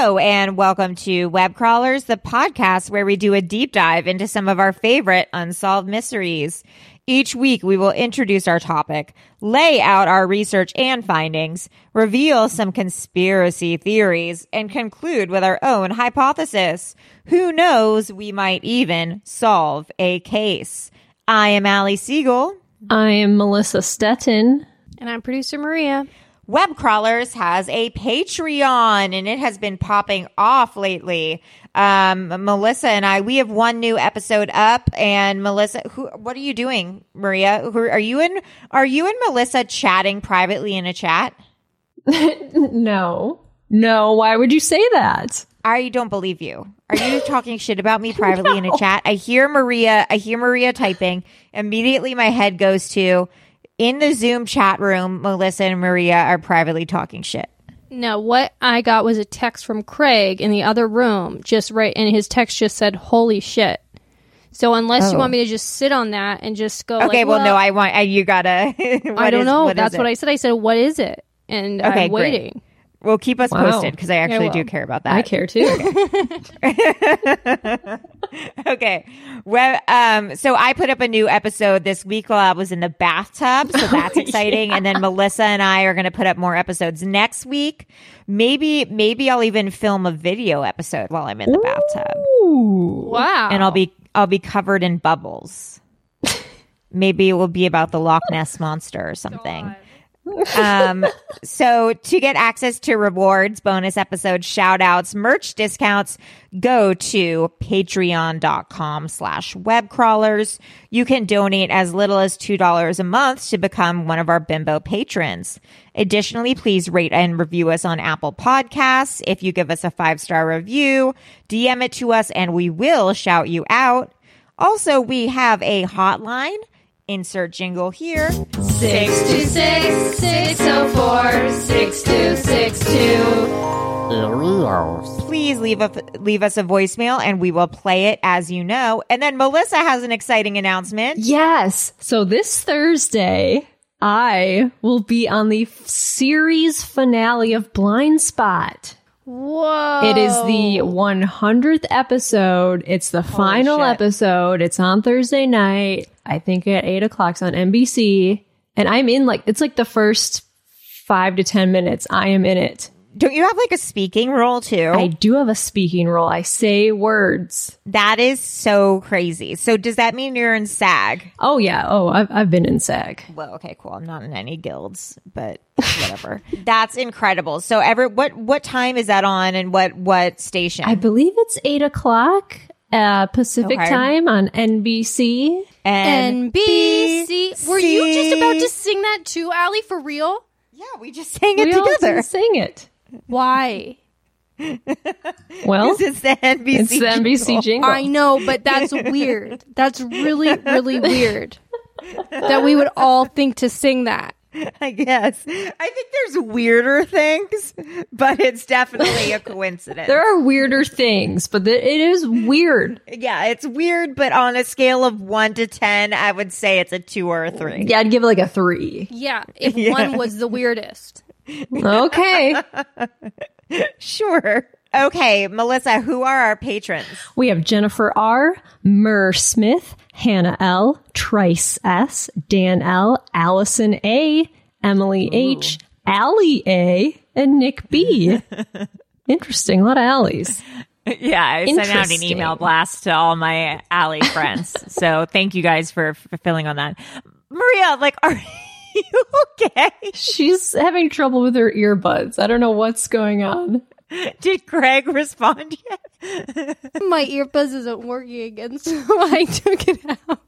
Hello, and welcome to Web Crawlers, the podcast where we do a deep dive into some of our favorite unsolved mysteries. Each week, we will introduce our topic, lay out our research and findings, reveal some conspiracy theories, and conclude with our own hypothesis. Who knows, we might even solve a case. I am Allie Siegel. I am Melissa Stetten. And I'm producer Maria. Web Crawlers has a Patreon and it has been popping off lately. Um, Melissa and I, we have one new episode up and Melissa, who, what are you doing, Maria? Who, are you in, are you and Melissa chatting privately in a chat? no. No, why would you say that? I don't believe you. Are you talking shit about me privately no. in a chat? I hear Maria, I hear Maria typing. Immediately my head goes to, in the Zoom chat room, Melissa and Maria are privately talking shit. No, what I got was a text from Craig in the other room, just right, and his text just said, "Holy shit." So unless oh. you want oh. me to just sit on that and just go, okay, like, well, well, no, I want I, you gotta. I don't is, know. That's what I said. I said, "What is it?" And okay, I'm waiting. Great. Well, keep us wow. posted because I actually yeah, well, do care about that. I care too. Okay. okay. Well, um, so I put up a new episode this week while I was in the bathtub, so that's exciting. yeah. And then Melissa and I are going to put up more episodes next week. Maybe, maybe I'll even film a video episode while I'm in the Ooh. bathtub. Wow! And I'll be I'll be covered in bubbles. maybe it will be about the Loch Ness monster or something. God um, so to get access to rewards, bonus episodes, shout outs, merch discounts, go to patreon.com slash web crawlers. You can donate as little as $2 a month to become one of our bimbo patrons. Additionally, please rate and review us on Apple Podcasts. If you give us a five star review, DM it to us and we will shout you out. Also, we have a hotline Insert jingle here. 626 604 6262. Please leave, a, leave us a voicemail and we will play it as you know. And then Melissa has an exciting announcement. Yes. So this Thursday, I will be on the series finale of Blindspot. Whoa. It is the 100th episode. It's the Holy final shit. episode. It's on Thursday night. I think at 8 o'clock on NBC. And I'm in like, it's like the first five to 10 minutes. I am in it. Don't you have like a speaking role too? I do have a speaking role. I say words. That is so crazy. So does that mean you're in SAG? Oh yeah. Oh, I've, I've been in SAG. Well, okay, cool. I'm not in any guilds, but whatever. That's incredible. So ever, what, what time is that on and what, what station? I believe it's eight o'clock, uh, Pacific Okay. time on NBC. NBC. Were you just about to sing that too, Allie? For real? Yeah, we just sang it We all together. didn't sing it. Why? well, it's the NBC. it's the NBC jingle. I know, but that's weird. That's really, really weird. That we would all think to sing that. I guess. I think there's weirder things, but it's definitely a coincidence. There are weirder things, but the, it is weird. yeah, it's weird, but on a scale of one to ten, I would say it's a two or a three. Yeah, I'd give it like a three. Yeah, if one was the weirdest. Okay. Sure. Okay, Melissa, who are our patrons? we have Jennifer R., Murr Smith, Hannah L., Trice S., Dan L., Allison A., Emily H., Allie A., and Nick B. Interesting. A lot of Allies. Yeah, I sent out an email blast to all my alley friends. so thank you guys for fulfilling on that. Maria, like, are okay? She's having trouble with her earbuds. I don't know what's going on. Did Craig respond yet? My earbuzz isn't working again, so I took it out.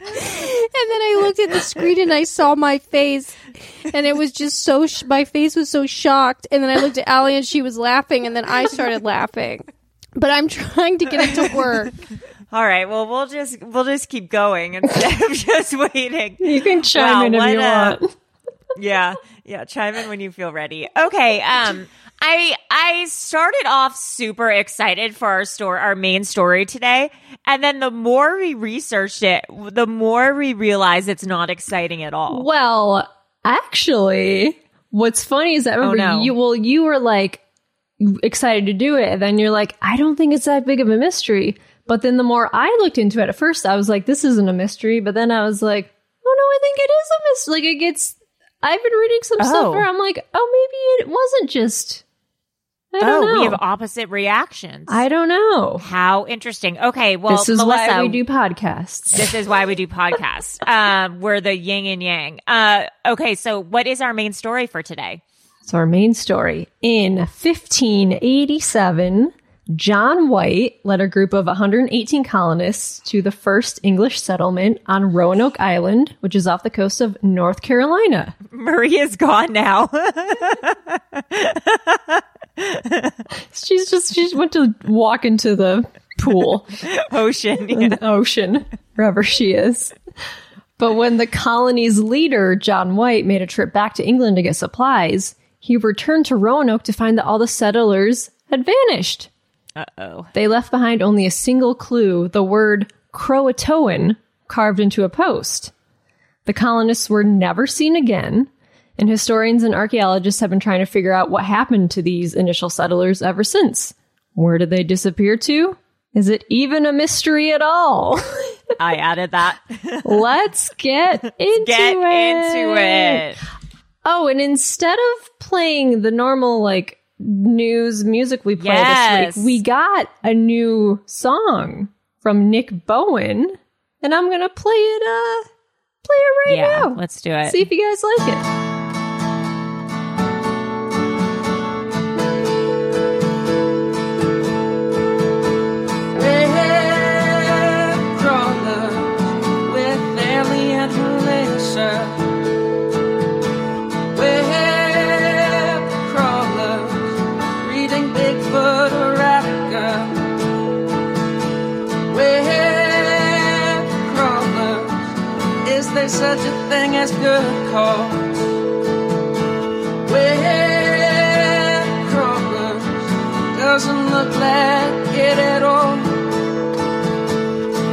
And then I looked at the screen and I saw my face, and it was just so. Sh- my face was so shocked. And then I looked at Allie and she was laughing, and then I started laughing. But I'm trying to get it to work. All right. Well, we'll just we'll just keep going instead of just waiting. You can chime Wow, in if what you a- want. yeah yeah chime in when you feel ready okay um i i started off super excited for our story our main story today and then the more we researched it the more we realized it's not exciting at all Well, actually, what's funny is that I remember Oh, no. you well, you were like excited to do it, and then you're like, I don't think it's that big of a mystery. But then the more I looked into it, at first I was like, this isn't a mystery. But then I was like, oh no, I think it is a mystery. Like it gets. I've been reading some Oh. stuff where I'm like, oh, maybe it wasn't just. I don't oh know. we have opposite reactions I don't know. how interesting okay well this is Melissa, why we do podcasts. this is why we do podcasts um we're the yin and yang uh okay so what is our main story for today So our main story in 1587, John White led a group of 118 colonists to the first English settlement on Roanoke Island, which is off the coast of North Carolina. maria's gone now She's just she just went to walk into the pool, ocean the ocean, wherever she is. But when the colony's leader, John White, made a trip back to England to get supplies, he returned to Roanoke to find that all the settlers had vanished. Uh-oh They left behind only a single clue, the word Croatoan, carved into a post. The colonists were never seen again, and historians and archaeologists have been trying to figure out what happened to these initial settlers ever since. Where did they disappear to? Is it even a mystery at all? I added that. Let's get into Get it. into it. Oh, and instead of playing the normal like news music we play Yes. this week, we got a new song from Nick Bowen, and I'm gonna play it. Uh, play it right Yeah, now. let's do it. See if you guys like it. Such a thing as good cause? Web crawlers doesn't look like it at all.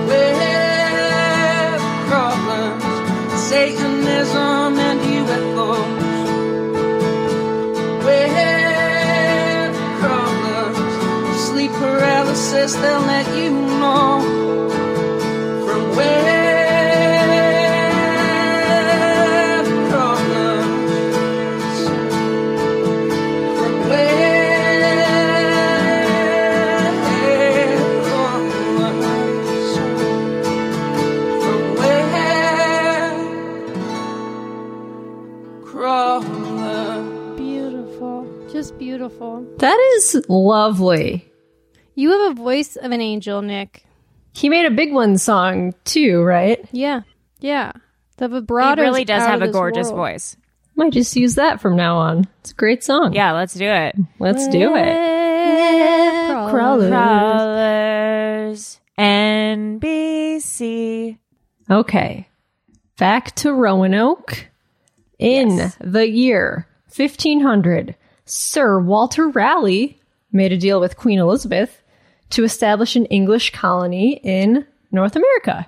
Web crawlers, Satanism and UFOs. Web crawlers, sleep paralysis, they'll let you know. That is lovely. You have a voice of an angel, Nick. He made a big one song too, right? Yeah, yeah. The He vibrato really does have a gorgeous world. voice. Might just use that from now on. It's a great song. Yeah, let's do it. Let's do it. Crawlers. Crawlers. NBC. Okay. Back to Roanoke. In the year 1500, Sir Walter Raleigh made a deal with Queen Elizabeth to establish an English colony in North America.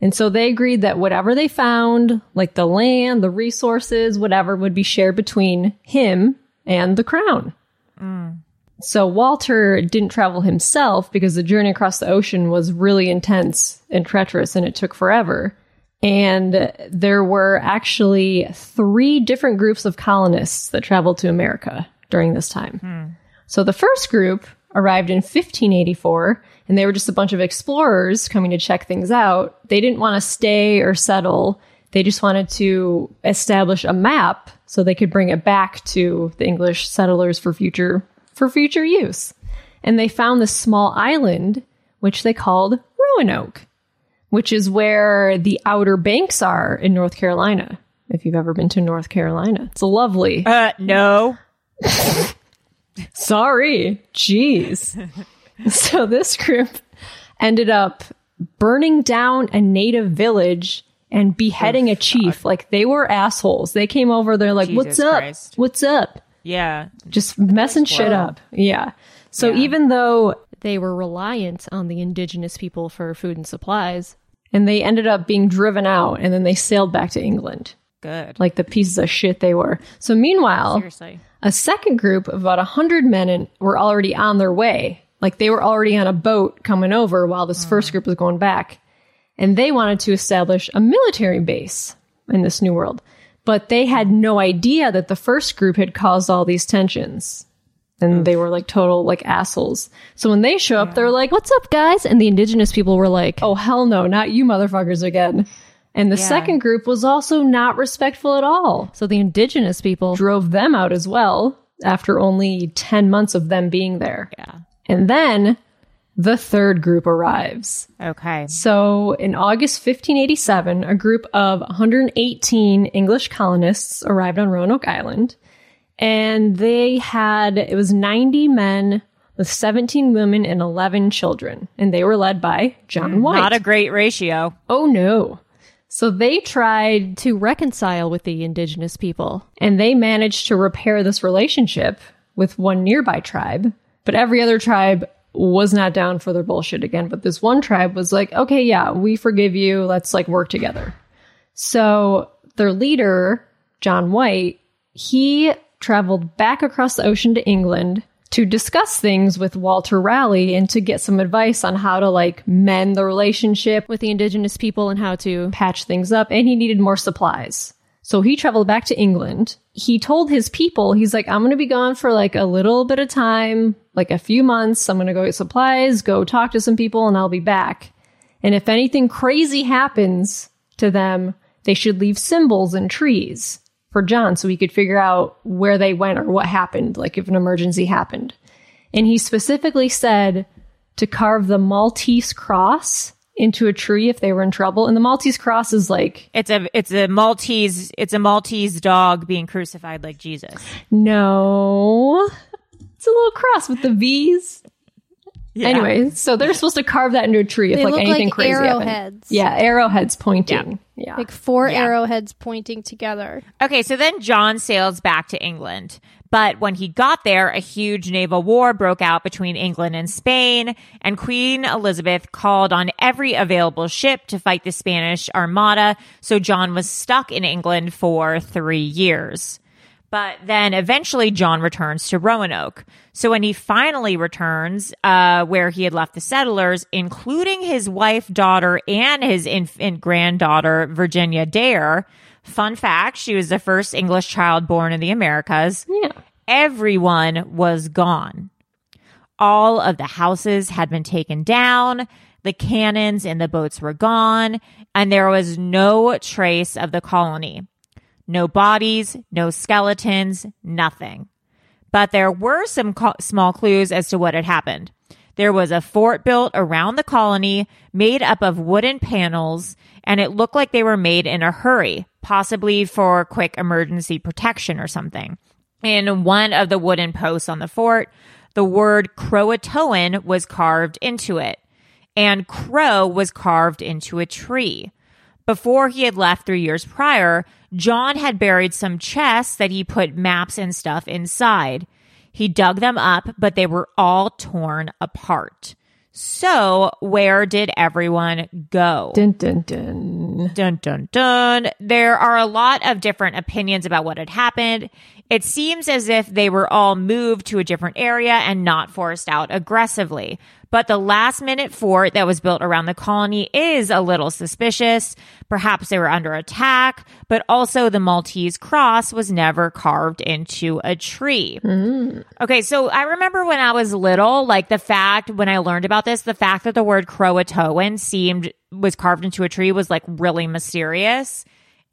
And so they agreed that whatever they found, like the land, the resources, whatever, would be shared between him and the crown. Mm. So Walter didn't travel himself because the journey across the ocean was really intense and treacherous and it took forever. And there were actually three different groups of colonists that traveled to America during this time. So the first group arrived in 1584 and they were just a bunch of explorers coming to check things out. They didn't want to stay or settle. They just wanted to establish a map so they could bring it back to the English settlers for future for future use. And they found this small island which they called Roanoke, which is where the Outer Banks are in North Carolina. If you've ever been to North Carolina, it's lovely. Uh, no. Sorry. Jeez. so this group ended up burning down a native village and beheading a chief. Like they were assholes. They came over, they're like, Jesus What's up? Christ. What's up? Yeah. Just messing shit up. Yeah. So Yeah. even though They were reliant on the indigenous people for food and supplies. and they ended up being driven out and then they sailed back to England. Good. Like the pieces of shit they were. So meanwhile, Seriously. A second group of about 100 men in, were already on their way. Like they were already on a boat coming over while this first group was going back. And they wanted to establish a military base in this new world. But they had no idea that the first group had caused all these tensions. And they were like total like assholes. So when they show up, they're like, What's up, guys? And the indigenous people were like, oh hell no, not you motherfuckers again. And the Yeah. second group was also not respectful at all. So the indigenous people. drove them out as well after only 10 months of them being there. Yeah. And then the third group arrives. Okay. So in August 1587, a group of 118 English colonists arrived on Roanoke Island. And they had, it was 90 men with 17 women and 11 children. And they were led by John hmm, White. Not a great ratio. oh no. So they tried to reconcile with the indigenous people. and they managed to repair this relationship with one nearby tribe. But every other tribe was not down for their bullshit again. But this one tribe was like, okay, yeah, we forgive you. Let's like work together. So their leader, John White, he traveled back across the ocean to England to discuss things with Walter Raleigh and to get some advice on how to like mend the relationship with the indigenous people and how to patch things up and he needed more supplies. So he traveled back to England. He told his people, he's like, I'm going to be gone for like a little bit of time, like a few months. I'm going to go get supplies, go talk to some people, and I'll be back. And if anything crazy happens to them, they should leave symbols and trees for John so he could figure out where they went or what happened, like if an emergency happened. And he specifically said to carve the Maltese cross into a tree if they were in trouble. And the Maltese cross is like, It's a it's a Maltese it's a Maltese dog being crucified like Jesus. no, it's a little cross with the V's. Anyway, so they're supposed to carve that into a tree if They like look anything like crazy happened. arrowheads. Yeah, arrowheads pointing. Yeah. like four Yeah. arrowheads pointing together. Okay, so then John sails back to England. But when he got there, a huge naval war broke out between England and Spain, and Queen Elizabeth called on every available ship to fight the Spanish Armada, so John was stuck in England for three years. But then eventually John returns to Roanoke. So when he finally returns, uh, where he had left the settlers, including his wife, daughter, and his infant granddaughter, Virginia Dare, fun fact, she was the first English child born in the Americas. Yeah. Everyone was gone. All of the houses had been taken down. The cannons and the boats were gone, and there was no trace of the colony. No bodies, no skeletons, nothing. But there were some co- small clues as to what had happened. There was a fort built around the colony made up of wooden panels, and it looked like they were made in a hurry, possibly for quick emergency protection or something. In one of the wooden posts on the fort, the word Croatoan was carved into it, and crow was carved into a tree. Before he had left three years prior, John had buried some chests that he put maps and stuff inside. He dug them up, but they were all torn apart. So, where did everyone go? Dun dun dun. Dun dun dun. There are a lot of different opinions about what had happened. It seems as if they were all moved to a different area and not forced out aggressively. But the last minute fort that was built around the colony is a little suspicious. Perhaps they were under attack, but also the Maltese cross was never carved into a tree. Mm-hmm. Okay, so I remember when I was little, like the fact when I learned about this, the fact that the word Croatoan seemed was carved into a tree was like really mysterious.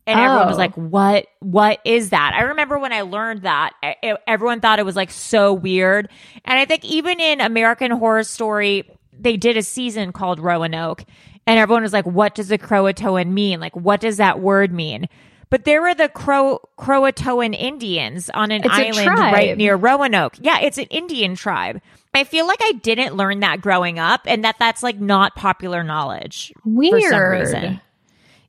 And everyone was Oh. like, "What? What is that?" I remember when I learned that, e- everyone thought it was like so weird. And I think even in American Horror Story, they did a season called Roanoke, and everyone was like, "What does the Croatoan mean? Like, what does that word mean?" But there were the Cro- Croatoan Indians on an It's island right near Roanoke. Yeah, it's an Indian tribe. I feel like I didn't learn that growing up, and that that's like not popular knowledge Weird. for some reason.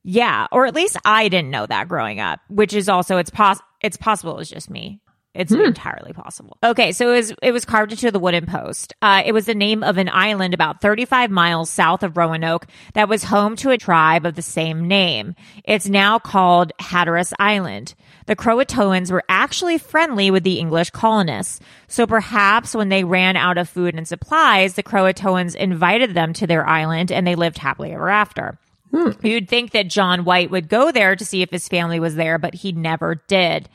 Yeah, or at least I didn't know that growing up, which is also it's pos it's possible it was just me. It's entirely possible. Okay, so it was it was carved into the wooden post. Uh, it was the name of an island about 35 miles south of Roanoke that was home to a tribe of the same name. It's now called Hatteras Island. The Croatoans were actually friendly with the English colonists, so perhaps when they ran out of food and supplies, the Croatoans invited them to their island and they lived happily ever after. You'd think that John White would go there to see if his family was there, but he never did.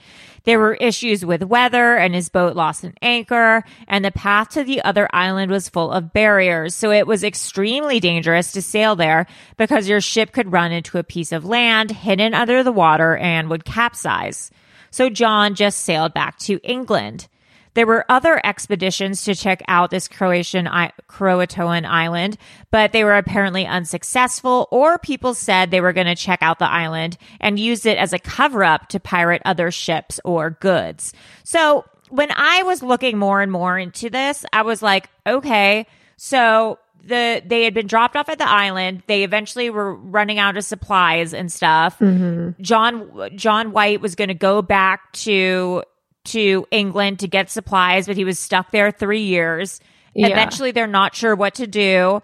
There were issues with weather and his boat lost an anchor and the path to the other island was full of barriers. So it was extremely dangerous to sail there because your ship could run into a piece of land hidden under the water and would capsize. So John just sailed back to England. There were other expeditions to check out this Croatian I- Croatoan island, but they were apparently unsuccessful, or people said they were going to check out the island and use it as a cover up to pirate other ships or goods. So when I was looking more and more into this, I was like, okay, so the they had been dropped off at the island. They eventually were running out of supplies and stuff. Mm-hmm. John John White was going to go back to to England to get supplies, but he was stuck there 3 years. Yeah. Eventually they're not sure what to do.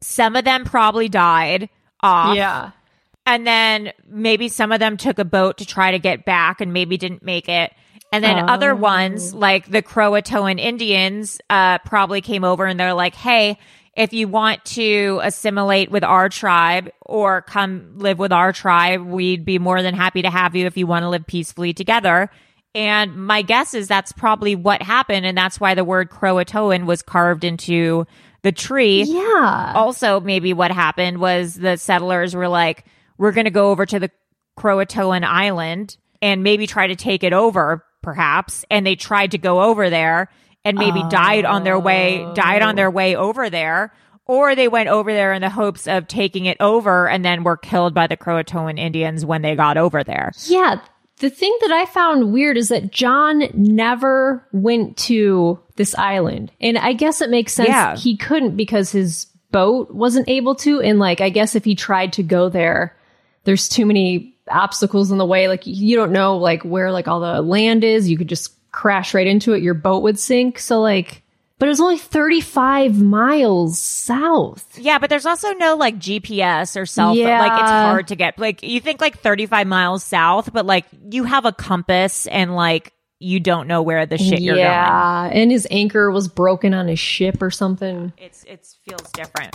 Some of them probably died off. Yeah. And then maybe some of them took a boat to try to get back and maybe didn't make it. And then other ones, like the Croatoan Indians, uh, probably came over and they're like, hey, if you want to assimilate with our tribe or come live with our tribe, we'd be more than happy to have you if you want to live peacefully together. And my guess is that's probably what happened. And that's why the word Croatoan was carved into the tree Yeah. also maybe what happened was the settlers were like we're going to go over to the croatoan island and maybe try to take it over perhaps and they tried to go over there and maybe died on their way died on their oh. way over there or they went over there in the hopes of taking it over and then were killed by the croatoan indians when they got over there Yeah. The thing that I found weird is that John never went to this island. And I guess it makes sense Yeah. he couldn't because his boat wasn't able to. And like, I guess if he tried to go there, there's too many obstacles in the way. Like, you don't know like where like all the land is. You could just crash right into it. Your boat would sink. So like, but it was only 35 miles south. Yeah, but there's also no like GPS or cell phone. Yeah. Like it's hard to get. Like you think like 35 miles south, but like you have a compass and like you don't know where the shit you're going. yeah. And his anchor was broken on his ship or something. It's it feels different.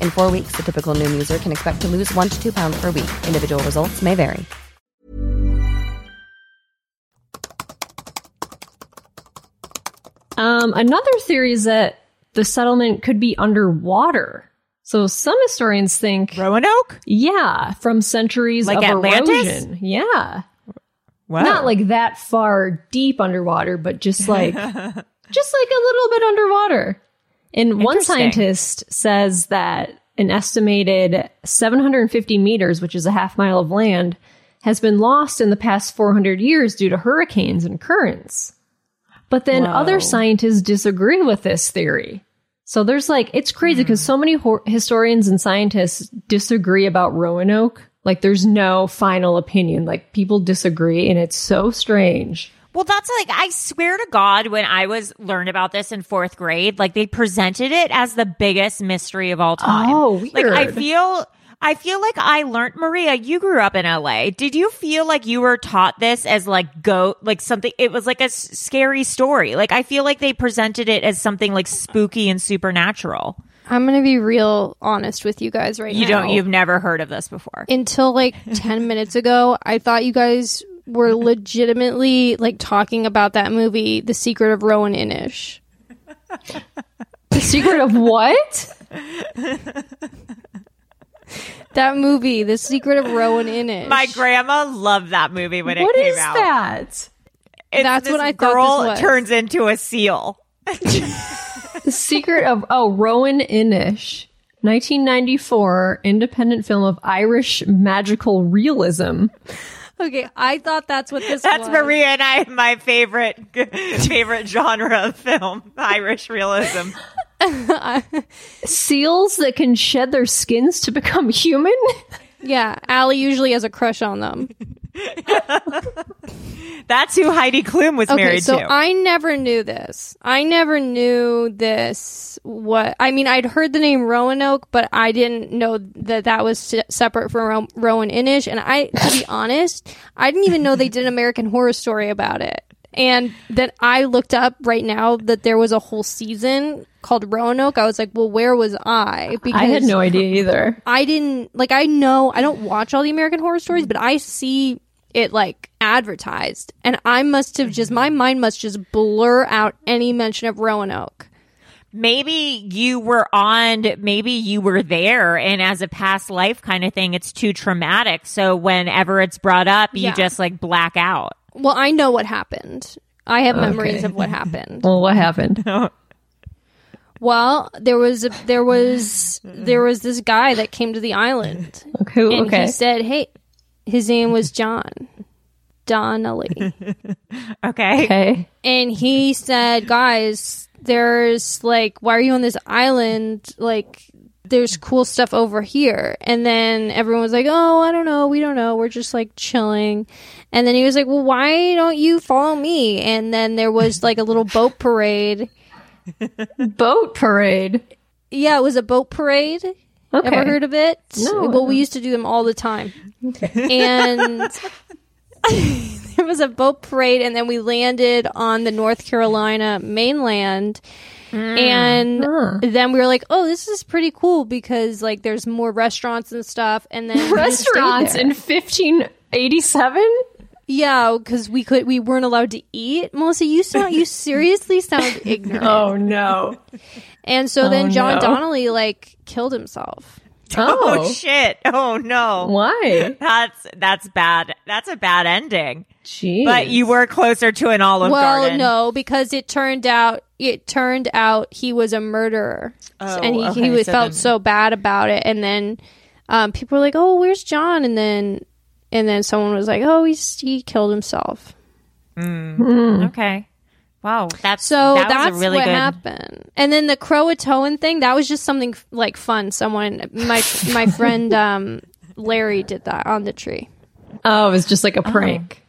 In four weeks, the typical new user can expect to lose one to two pounds per week. Individual results may vary. Um, another theory is that the settlement could be underwater. So some historians think Roanoke? Yeah, from centuries Like of Atlantis? erosion. Yeah. Wow. Not like that far deep underwater, but just like just like a little bit underwater. And one scientist says that an estimated 750 meters, which is a half mile of land, has been lost in the past 400 years due to hurricanes and currents. But then Whoa. other scientists disagree with this theory. So there's like, it's crazy hmm. because so many hor- historians and scientists disagree about Roanoke. Like there's no final opinion. Like people disagree and it's so strange. Well, that's like I swear to God, when I was learned about this in fourth grade, like they presented it as the biggest mystery of all time. Oh, weird. Like I feel, I feel like I learned. Maria, you grew up in LA. Did you feel like you were taught this as like go like something? It was like a s- scary story. Like I feel like they presented it as something like spooky and supernatural. I'm gonna be real honest with you guys right You now. You don't. You've never heard of this before. until like 10 minutes ago, I thought you guys were legitimately like talking about that movie, The Secret of Roan Inish. The secret of what? That movie, The Secret of Roan Inish. My grandma loved that movie when What it came is out. that? It's That's this what I thought girl this was. turns into a seal. The secret of oh Roan Inish, 1994 independent film of Irish magical realism. Okay, I thought that's what this was. That's was. Maria and I. My favorite favorite genre of film, Irish realism. Seals that can shed their skins to become human. Yeah, Allie usually has a crush on them. That's who Heidi Klum was Okay, married so to. I never knew this. I never knew this. What I mean, I'd heard the name Roanoke, but I didn't know that that was se- separate from Ro- Roan Inish. And I, to be honest, I didn't even know they did an American Horror Story about it. And that I looked up right now that there was a whole season called Roanoke. I was like, well, where was I? Because I had no idea either. I didn't like I know I don't watch all the American horror stories, but I see it like advertised. And I must have just my mm-hmm. mind must just blur out any mention of Roanoke. maybe you were on, maybe you were there, and as a past life kind of thing, it's too traumatic. So whenever it's brought up, you Yeah. just like black out. Well, I know what happened. I have memories of what happened. Well, what happened? Well, there was a, there was there was this guy that came to the island, Okay, and okay. he said, "Hey, his name was John Donnelly." Okay. okay. and he said, "Guys, there's like, why are you on this island? Like, there's cool stuff over here. And then everyone was like, oh, I don't know. We don't know. We're just like chilling. And then he was like, well, why don't you follow me? And then there was like a little boat parade. Boat parade? Yeah, it was a boat parade. Okay. Ever heard of it? No, Well, we used to do them all the time. Okay. And there was a boat parade, and then we landed on the North Carolina mainland. Mm, and then we were like, "Oh, this is pretty cool because like there's more restaurants and stuff." And then we just stayed Restaurants in 1587? Yeah, because we could we weren't allowed to eat. Melissa, you sound you seriously sound ignorant. Oh no. And so then Oh, John no. Donnelly like killed himself. Oh, Oh. shit. Oh no. Why? That's that's bad. That's a bad ending. Jeez. But you were closer to an Olive well, Garden. no, because it turned out it turned out he was a murderer, Oh, and he, okay, he was, so felt then- so bad about it. And then um, people were like, "Oh, where's John?" And then and then someone was like, "Oh, he's he killed himself." Okay. Wow. That's So that that's was a really what good. happened. And then the Croatoan thing that was just something like fun. Someone my my friend um, Larry did that on the tree. Oh, it was just like a prank.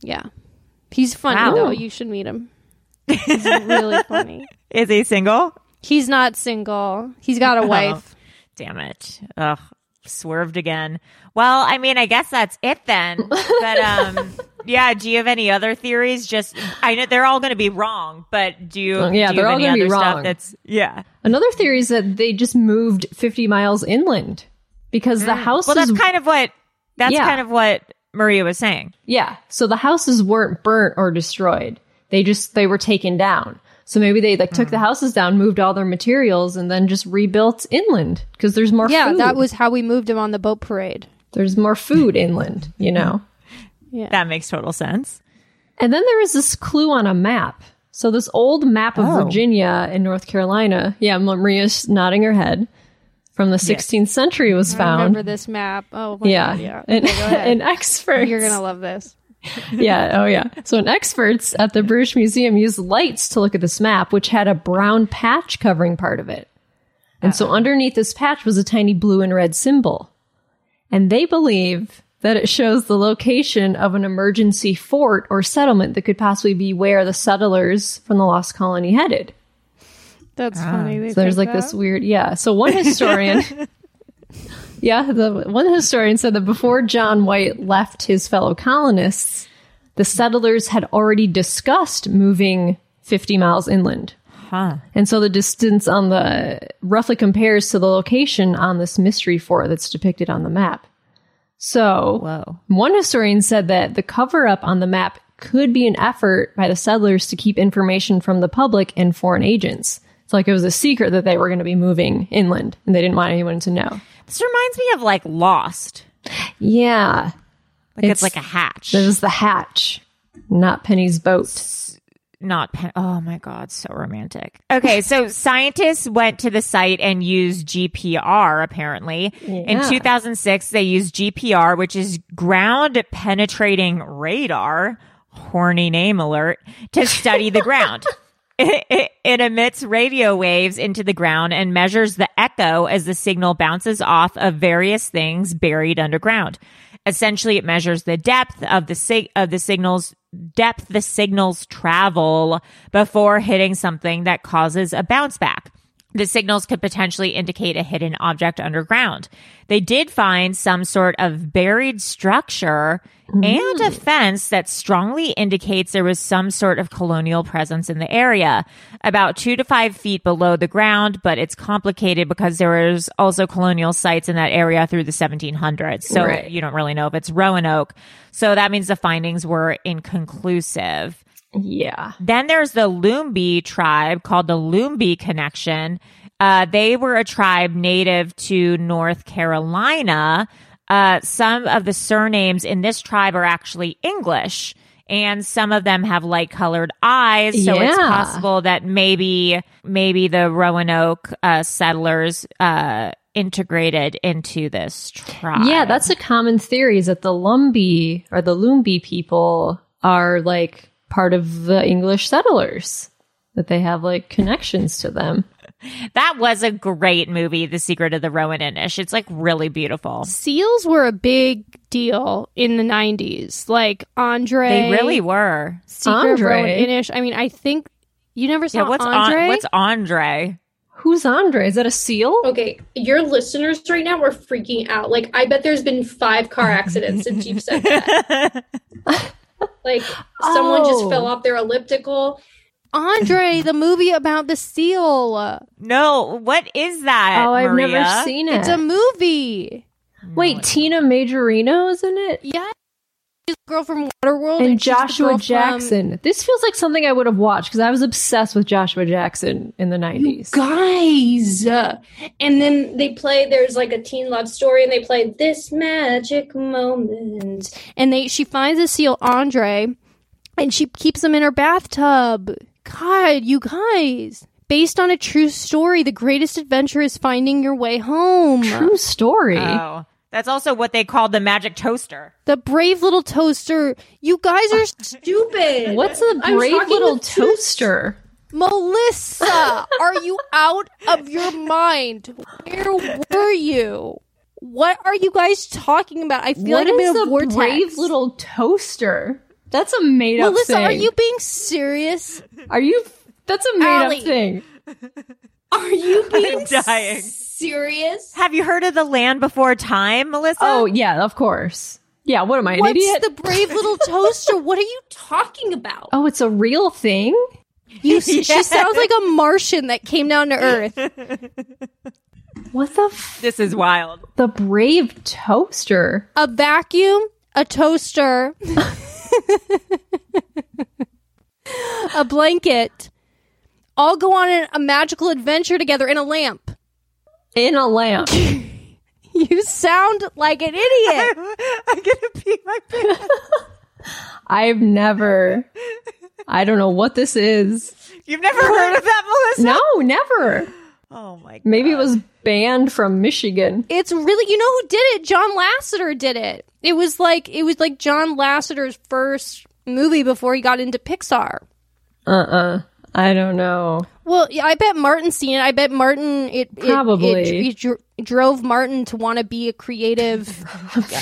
Yeah, he's funny Wow. though. You should meet him. He's really funny. Is he single? He's not single. He's got a wife. Damn it. Ugh. Swerved again. Well, I mean, I guess that's it then. But um yeah, do you have any other theories? Just I know they're all gonna be wrong, but do you yeah, do you they're have all gonna be wrong. that's yeah. Another theory is that they just moved 50 miles inland because the house. Mm. Well that's kind of what that's Yeah. kind of what Maria was saying. Yeah. So the houses weren't burnt or destroyed. They just they were taken down. So maybe they like Hmm. took the houses down, moved all their materials, and then just rebuilt inland because there's more. Food. Yeah, food. that was how we moved them on the boat parade. There's more food inland, you know. Yeah. That makes total sense. And then there was this clue on a map. So this old map of Oh. Virginia and North Carolina. Yeah, Maria's nodding her head. From the 16th century was I found. remember this map. Oh, yeah, God, yeah. And, Okay, go ahead. and experts. You're gonna love this. yeah, oh yeah. So, an experts at the British Museum used lights to look at this map, which had a brown patch covering part of it. And so, oh. underneath this patch was a tiny blue and red symbol. And they believe that it shows the location of an emergency fort or settlement that could possibly be where the settlers from the lost colony headed. That's ah. funny. They So there's picked like this weird, yeah. So one historian, yeah, the one historian said that before John White left his fellow colonists, the settlers had already discussed moving 50 miles inland. Huh. And so the distance on the roughly compares to the location on this mystery fort that's depicted on the map. So Whoa. one historian said that the cover up on the map could be an effort by the settlers to keep information from the public and foreign agents. It's like it was a secret that they were going to be moving inland and they didn't want anyone to know. This reminds me of like Lost. Yeah. Like it's, like a hatch. Was the hatch, not Penny's boat. not pen- oh my god so romantic okay so scientists went to the site and used gpr apparently in 2006 they used gpr which is ground penetrating radar horny name alert to study the ground it, it, it emits radio waves into the ground and measures the echo as the signal bounces off of various things buried underground. Essentially it measures the depth of the sig- of the signals depth the signals travel before hitting something that causes a bounce back the signals could potentially indicate a hidden object underground. They did find some sort of buried structure and a fence that strongly indicates there was some sort of colonial presence in the area, about two to five feet below the ground, but it's complicated because there was also colonial sites in that area through the 1700s. So Right. you don't really know if it's Roanoke. So that means the findings were inconclusive. Yeah. Then there's the Lumbee tribe called the Lumbee Connection. Uh, they were a tribe native to North Carolina. Uh, some of the surnames in this tribe are actually English, and some of them have light colored eyes. So it's possible that maybe maybe the Roanoke uh, settlers uh, integrated into this tribe. Yeah, that's a common theory is that the Lumbee or the Lumbee people are like part of the English settlers. that they have like connections to them. That was a great movie, The Secret of the Roan Inish. It's like really beautiful. Seals were a big deal in the 90s. Like Andre. They really were. Secret of Andre? Roan Inish. I mean, I think you never saw Yeah, what's Andre. An- what's Andre? Who's Andre? Is that a seal? Okay, your listeners right now are freaking out. Like, I bet there's been five car accidents since you've said that. like, someone just Oh. fell off their elliptical. Andre, the movie about the seal. No, what is that? Oh, I've Maria? never seen it. It's a movie. Wait, Tina Majorino is in it? Yeah. She's the girl from Waterworld And she's the Joshua girl from- Jackson. This feels like something I would have watched because I was obsessed with Joshua Jackson in the 90s. Guys! And then they play, there's like a teen love story, and they play This Magic Moment. and they she finds a seal Andre and she keeps him in her bathtub. God, you guys. Based on a true story, the greatest adventure is finding your way home. True story. Oh, that's also what they called the magic toaster. The brave little toaster. You guys are stupid. What's a I'm brave little with two- toaster? Melissa, are you out of your mind? Where were you? What are you guys talking about? I feel What like I'm is in a a vortex. brave little toaster? That's a made up Melissa, thing. are you being serious? Are you? That's a made Allie. up thing. Are you being I'm dying. Serious? Have you heard of the Land Before Time, Melissa? Oh yeah, of course. Yeah. What am I, an What's idiot? the brave little toaster? What are you Talking about. oh, it's a real thing. You, She sounds like a Martian that came down to Earth. What the? F- this is wild. the brave toaster. A vacuum, a toaster, a blanket, all go on a, a magical adventure together in a lamp. In a lamp. You sound like an idiot. I'm gonna pee my pants. I've never. I don't know what this is. You've never heard of that, Melissa? No, never. Oh my god. Maybe it was banned from Michigan. It's really, you know who did it? John Lasseter did it. It was like it was like John Lasseter's first movie before he got into Pixar. Uh uh I don't know. Well, yeah, I bet Martin seen it. I bet Martin it it- Probably. it, it dr- drove Martin to want to be a creative.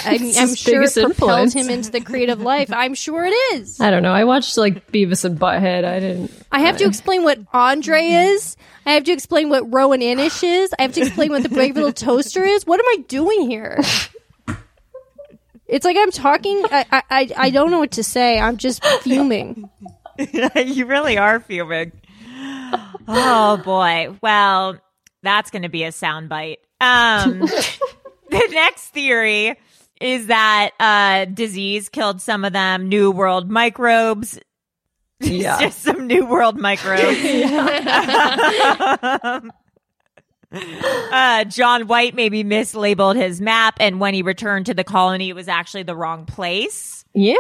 I, It's I'm sure it biggest propelled influence. him into the creative life. I'm sure it is. I don't know. I watched like Beavis and Butthead. I didn't. I have to explain what Andre is. I have to explain what Roan Inish is. I have to explain what the Brave Little Toaster is. What am I doing here? It's like I'm talking. I I, I, I don't know what to say. I'm just fuming. you really are fuming. Oh boy. Well, that's going to be a soundbite. Um, the next theory is that uh, disease killed some of them. New World microbes. Yeah. Just some New World microbes. uh, John White maybe mislabeled his map, and when he returned to the colony, it was actually the wrong place. Yeah.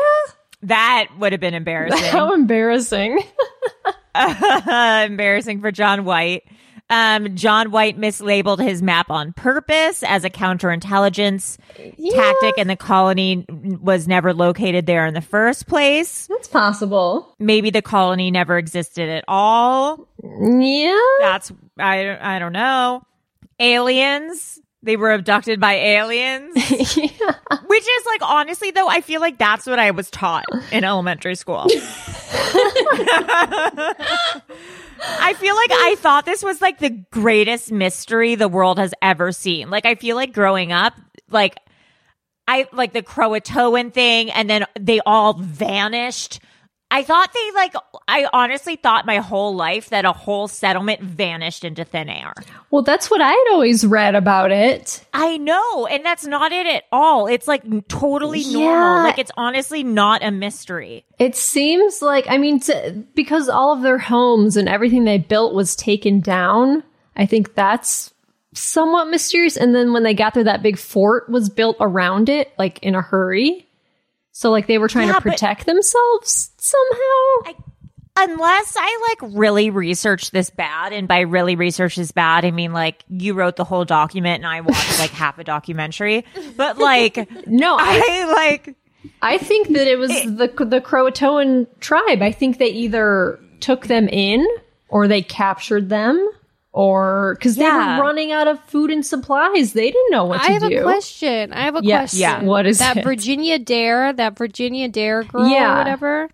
That would have been embarrassing. How embarrassing. embarrassing for John White. Um, John White mislabeled his map on purpose as a counterintelligence tactic, and the colony was never located there in the first place. That's possible. Maybe the colony never existed at all. Yeah. That's I I don't know. Aliens. They were abducted by aliens. Which is like honestly though, I feel like that's what I was taught in elementary school. I feel like I thought this was like the greatest mystery the world has ever seen. Like I feel like growing up, like I like the Croatoan thing and then they all vanished. I thought they like I honestly thought my whole life that a whole settlement vanished into thin air. Well, that's what I'd always read about it. I know, and that's not it at all. It's like totally Yeah. normal. Like it's honestly not a mystery. It seems like, I mean, to, because all of their homes and everything they built was taken down, I think that's somewhat mysterious. And then when they got there, that big fort was built around it, like in a hurry. So, like, they were trying Yeah, to but- protect themselves somehow. Unless I like really researched this bad, and by really research this bad, I mean like you wrote the whole document and I watched like half a documentary. But like, no, I like I think that it was the the Croatoan tribe. I think they either took them in or they captured them or because Yeah. they were running out of food and supplies. They didn't know what to do. I have do. a question. I have a question. Yeah. What is that it? Virginia Dare? That Virginia Dare girl, Yeah. or whatever.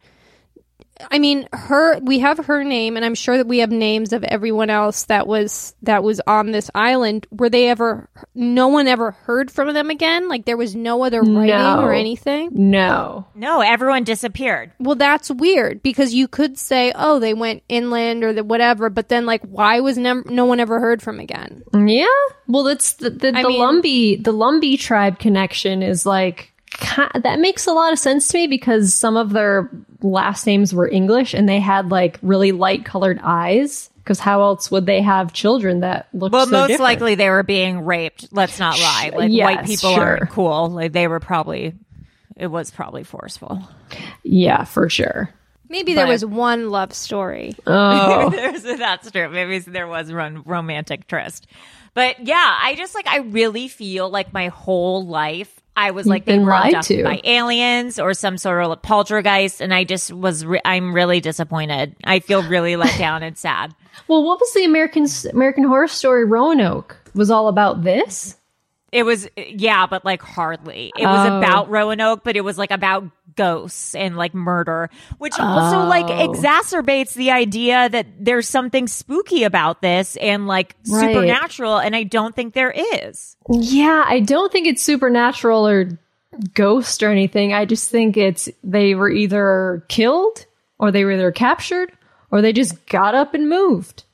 I mean, her. We have her name, and I'm sure that we have names of everyone else that was that was on this island. Were they ever? No one ever heard from them again. Like there was no other writing No. or anything. No. No, everyone disappeared. Well, that's weird because you could say, "Oh, they went inland or the whatever," but then like, why was nem- no one ever heard from again? Yeah. Well, that's the the, I the mean- Lumbee the Lumbee tribe connection is like ki- that makes a lot of sense to me because some of their last names were English and they had like really light colored eyes. Because how else would they have children that looked Well, so most different? likely they were being raped. Let's not lie. Like Yes, white people sure. aren't cool. Like they were probably. It was probably forceful. Yeah, for sure. Maybe there was one love story. Oh. There's, that's true. Maybe there was one romantic tryst. But yeah, I just like I really feel like my whole life I was You've like they were lied to. by aliens or some sort of poltergeist, and I just was re- I'm really disappointed. I feel really let down and sad. Well, what was the American American Horror Story Roanoke? Was all about this? It was yeah, but like hardly. It was Oh. about Roanoke, but it was like about ghosts and like murder, which also like Oh. exacerbates the idea that there's something spooky about this and like Right. supernatural, and I don't think there is. Yeah, I don't think it's supernatural or ghost or anything. I just think it's they were either killed or they were either captured or they just got up and moved.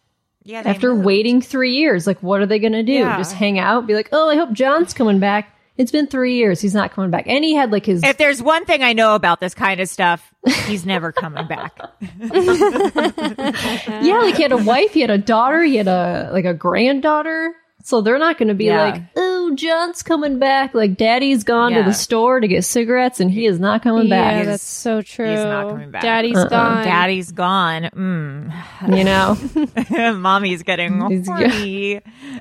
Yeah, After waiting three years, like what are they gonna do? Yeah. Just hang out? Be like, oh, I hope John's coming back. It's been three years. He's not coming back. And he had like his If there's one thing I know about this kind of stuff, he's never coming back. yeah, like he had a wife, he had a daughter, he had a like a granddaughter. So they're not going to be Yeah. like, "Oh, John's coming back." Like Daddy's gone Yeah. to the store to get cigarettes, and he is not coming Yeah, back. that's so true. He's not coming back. Daddy's Uh-uh. gone. Daddy's gone. Mm. You know, Mommy's getting He's- horny.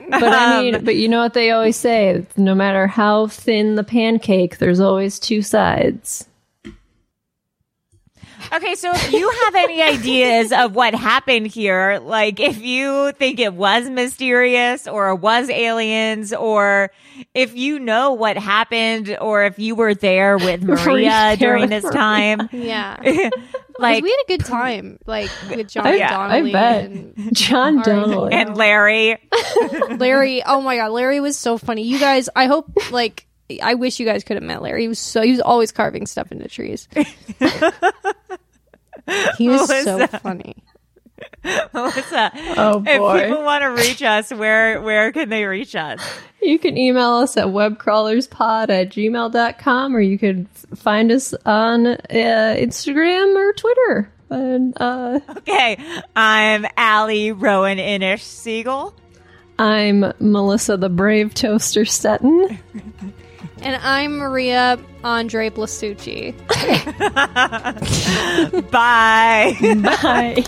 but I mean, but you know what they always say: no matter how thin the pancake, there's always two sides. Okay, so if you have any ideas of what happened here, like if you think it was mysterious or it was aliens, or if you know what happened, or if you were there with Maria during this time, Yeah. like Like we had a good time, like with John I, Donnelly I bet and John Donnelly. and Larry. Larry. Oh my god, Larry was so funny. You guys, I hope like I wish you guys could have met Larry. He was so he was always carving stuff into trees. he was so funny. Melissa, Oh, boy. if people want to reach us, where where can they reach us? You can email us at webcrawlerspod at gmail.com or you could find us on uh, Instagram or Twitter. And uh, Okay, I'm Allie Roan Inish Siegel. I'm Melissa the Brave Toaster Stetten. And I'm Maria Andre Blasucci. Bye. Bye.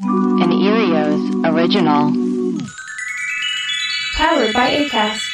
An Earios original. Powered by ACAST.